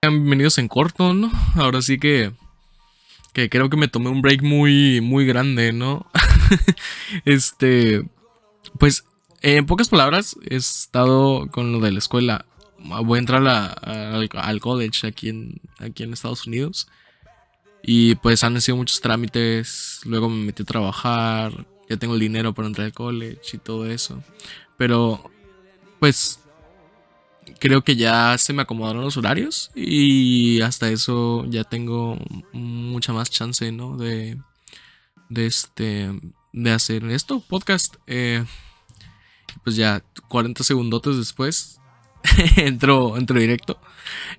Bienvenidos en corto, ¿no? Ahora sí que. Que creo que me tomé un break muy, muy grande, ¿no? este. Pues, en pocas palabras, he estado con lo de la escuela. Voy a entrar al college aquí en, aquí en Estados Unidos. Y pues han sido muchos trámites. Luego me metí a trabajar. Ya tengo el dinero para entrar al college y todo eso. Pero, pues, creo que ya se me acomodaron los horarios y hasta eso ya tengo mucha más chance, ¿no? De, este, de hacer esto, podcast. Eh, pues ya 40 segundotes después entro, entro directo.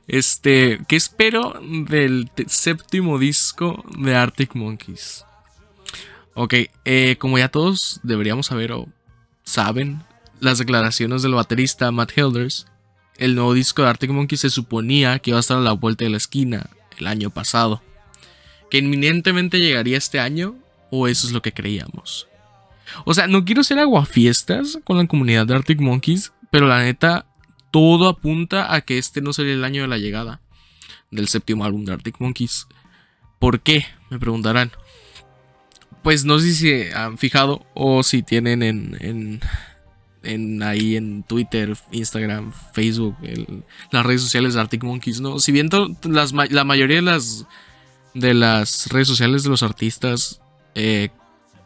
Este, ¿qué espero del séptimo disco de Arctic Monkeys? Ok, eh, como ya todos deberíamos saber o saben, las declaraciones del baterista Matt Hilders el nuevo disco de Arctic Monkeys se suponía que iba a estar a la vuelta de la esquina el año pasado. Que inminentemente llegaría este año, o eso es lo que creíamos. O sea, no quiero ser aguafiestas con la comunidad de Arctic Monkeys, pero la neta, todo apunta a que este no sería el año de la llegada del séptimo álbum de Arctic Monkeys. ¿Por qué? Me preguntarán. Pues no sé si han fijado o si tienen en, en, ahí en Twitter, Instagram, Facebook, las redes sociales de Arctic Monkeys, ¿no? Si bien las, la mayoría de las, de las redes sociales de los artistas eh,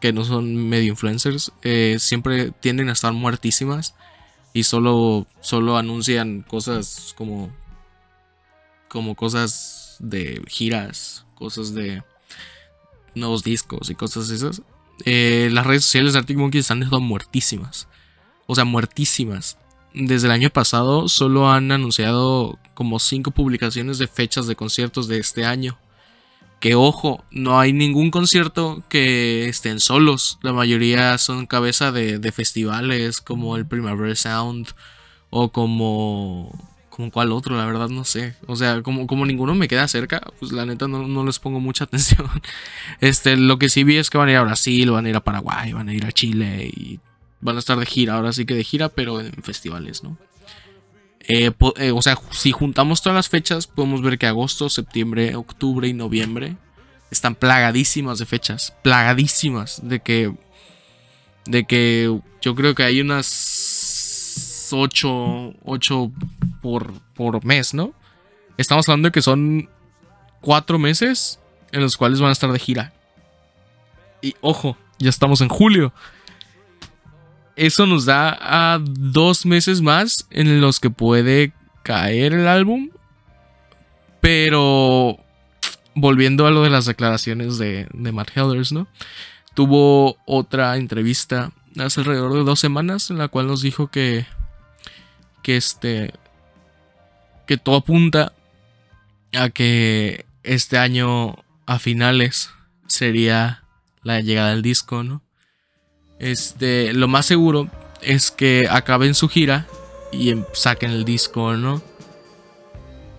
que no son medio influencers, eh, siempre tienden a estar muertísimas y solo, solo anuncian cosas como, como cosas de giras, cosas de nuevos discos y cosas esas. Eh, las redes sociales de Arctic Monkeys están muertísimas o sea, muertísimas. Desde el año pasado solo han anunciado como 5 publicaciones de fechas de conciertos de este año. Que ojo, no hay ningún concierto que estén solos. La mayoría son cabeza de, festivales como el Primavera Sound o como... como cuál otro, la verdad no sé. O sea, como, como ninguno me queda cerca, pues la neta no, no, les pongo mucha atención. Este, lo que sí vi es que van a ir a Brasil, van a ir a Paraguay, van a ir a Chile y van a estar de gira, ahora sí que de gira, pero en festivales, ¿no? Eh, eh, o sea, si juntamos todas las fechas, podemos ver que agosto, septiembre, octubre y noviembre están plagadísimas de fechas, plagadísimas de que de que yo creo que hay unas 8, 8 por, por mes, ¿no? Estamos hablando de que son 4 meses en los cuales van a estar de gira. Y ojo, ya estamos en julio eso nos da a dos meses más en los que puede caer el álbum. Pero volviendo a lo de las declaraciones de, Matt Helders, ¿no? Tuvo otra entrevista hace alrededor de dos semanas en la cual nos dijo que, que este, que todo apunta a que este año a finales sería la llegada del disco, ¿no? Este, lo más seguro es que acaben su gira y em, saquen el disco, ¿no?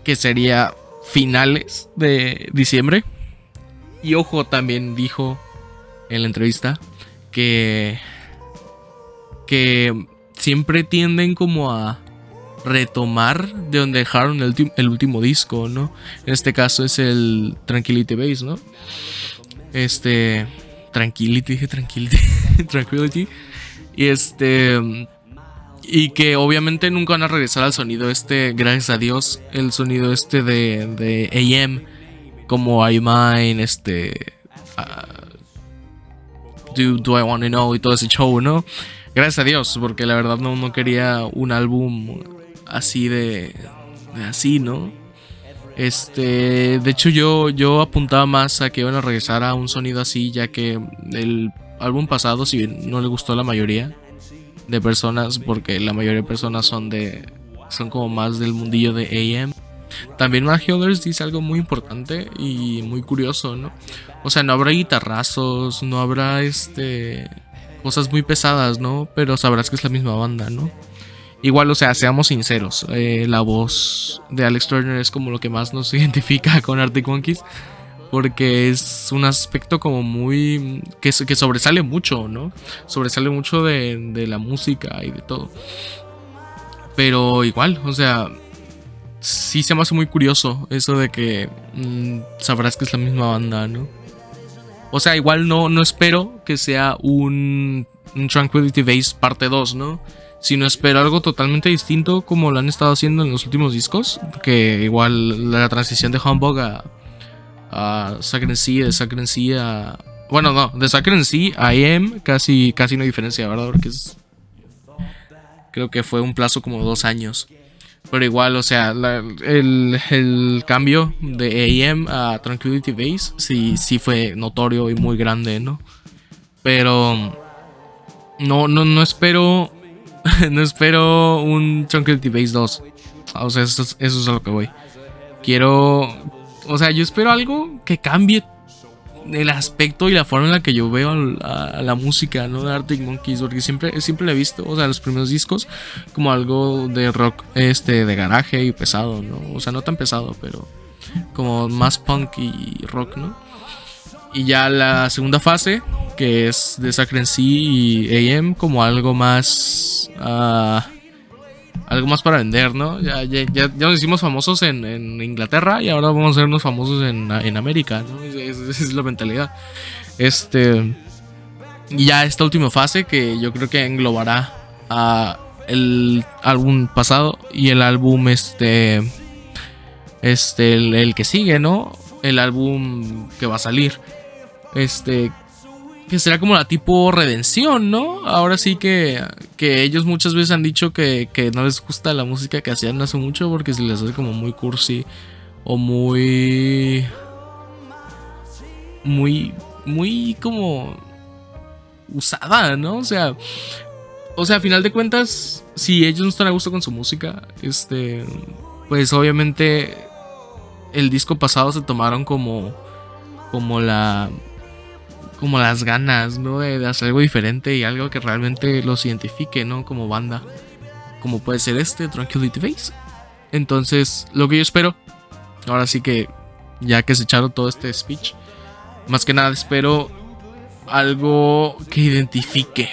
Que sería finales de diciembre. Y ojo, también dijo en la entrevista que que siempre tienden como a retomar de donde dejaron el, el, último disco, ¿no? En este caso es el Tranquility Base, ¿no? Este Tranquility, dije Tranquility, Tranquility. Y este. Y que obviamente nunca van a regresar al sonido este, gracias a Dios, el sonido este de, de AM, como I Mine, este. Uh, do, do I Wanna Know y todo ese show, ¿no? Gracias a Dios, porque la verdad no, no quería un álbum así de, de así, ¿no? Este, de hecho yo, yo apuntaba más a que iban a regresar a un sonido así, ya que el álbum pasado, si no le gustó a la mayoría de personas, porque la mayoría de personas son de, son como más del mundillo de AM. También Mark Hilders dice algo muy importante y muy curioso, ¿no? O sea, no habrá guitarrazos, no habrá este cosas muy pesadas, ¿no? Pero sabrás que es la misma banda, ¿no? Igual, o sea, seamos sinceros, eh, la voz de Alex Turner es como lo que más nos identifica con Arctic Monkeys. Porque es un aspecto como muy... que, que sobresale mucho, ¿no? Sobresale mucho de, de la música y de todo. Pero igual, o sea, sí se me hace muy curioso eso de que mm, sabrás que es la misma banda, ¿no? O sea, igual no, no espero que sea un, un Tranquility Base parte 2, ¿no? Sino espero algo totalmente distinto como lo han estado haciendo en los últimos discos. Que igual la transición de Humbug a, a Sacred Sea, de Sacred Sea a... Bueno, no, de Sacred Sea a AM casi, casi no hay diferencia, ¿verdad? Porque es... Creo que fue un plazo como dos años. Pero igual, o sea, el, el, cambio de AM a Tranquility Base sí, sí fue notorio y muy grande, ¿no? Pero no, no, no espero. no espero un Tranquility Base 2. O sea, eso, eso es a lo que voy. Quiero. O sea, yo espero algo que cambie el aspecto y la forma en la que yo veo a, la música, ¿no? De Arctic Monkeys, porque siempre, siempre lo he visto, o sea, los primeros discos, como algo de rock, este, de garaje y pesado, ¿no? O sea, no tan pesado, pero como más punk y rock, ¿no? Y ya la segunda fase, que es de Sacred Sea y AM, como algo más... Uh, algo más para vender, ¿no? Ya, ya, ya, nos hicimos famosos en, en, Inglaterra y ahora vamos a hacernos famosos en, en América, ¿no? Esa es, la mentalidad. Este. Y ya esta última fase que yo creo que englobará a el álbum pasado y el álbum este. Este, el que sigue, ¿no? El álbum que va a salir. Este, que será como la tipo redención, ¿no? Ahora sí que, que ellos muchas veces han dicho que, que, no les gusta la música que hacían hace mucho porque se les hace como muy cursi o muy... Muy... Muy como... Usada, ¿no? O sea... O sea, a final de cuentas, si ellos no están a gusto con su música, este... Pues obviamente el disco pasado se tomaron como... Como la como las ganas, ¿no? De, hacer algo diferente y algo que realmente los identifique, ¿no? Como banda. Como puede ser este, Tranquility Face. Entonces, lo que yo espero, ahora sí que, ya que se echaron todo este speech, más que nada espero algo que identifique.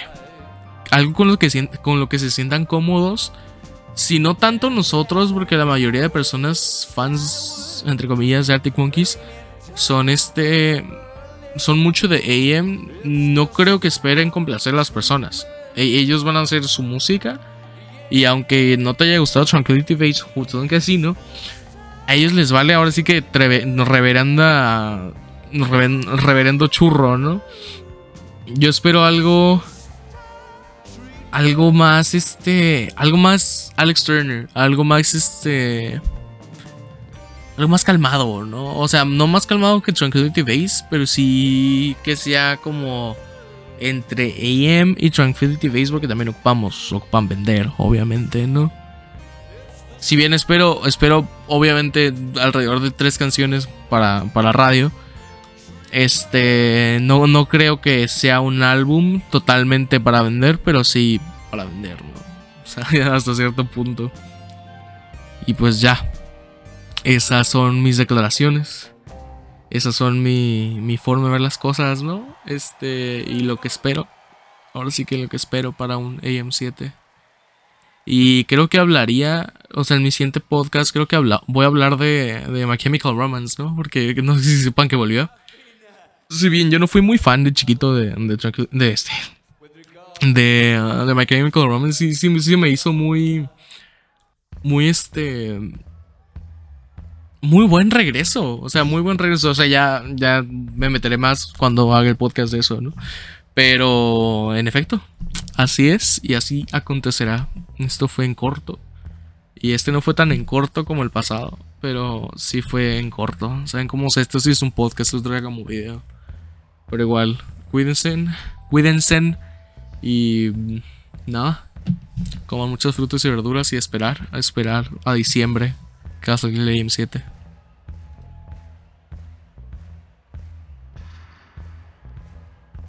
Algo con lo que, con lo que se sientan cómodos. Si no tanto nosotros, porque la mayoría de personas, fans, entre comillas, de Arctic Monkeys, son este son mucho de AM, no creo que esperen complacer a las personas. E, ellos van a hacer su música. Y aunque no te haya gustado Tranquility Base justo en casino, a ellos les vale ahora sí que reverenda. reverendo churro, ¿no? Yo espero algo. Algo más, este. Algo más Alex Turner. Algo más, este algo más calmado, ¿no? O sea, no más calmado que Tranquility Base, pero sí que sea como entre AM y Tranquility Base, porque también ocupamos, ocupan vender, obviamente, ¿no? Si bien espero, espero obviamente alrededor de tres canciones para, para radio. Este, no, no creo que sea un álbum totalmente para vender, pero sí para vender, ¿no? O sea, hasta cierto punto. Y pues ya, esas son mis declaraciones. Esas son mi, mi forma de ver las cosas, ¿no? Este, y lo que espero. Ahora sí que lo que espero para un AM7. Y creo que hablaría, o sea, en mi siguiente podcast creo que habla, voy a hablar de, de My Chemical Romance, ¿no? Porque no sé si sepan que volvió. Si bien yo no fui muy fan de chiquito de, de, de este, de, de My Chemical Romance, sí, sí, sí me hizo muy, muy este muy buen regreso. O sea, muy buen regreso. O sea, ya, ya me meteré más cuando haga el podcast de eso, ¿no? Pero, en efecto, así es y así acontecerá. Esto fue en corto. Y este no fue tan en corto como el pasado. Pero sí fue en corto. ¿Saben cómo es esto? Sí es un podcast, esto era como video. Pero igual, cuídense. Cuídense. Y nada. Coman muchos frutos y verduras y esperar. Esperar a diciembre. A salir el AM7.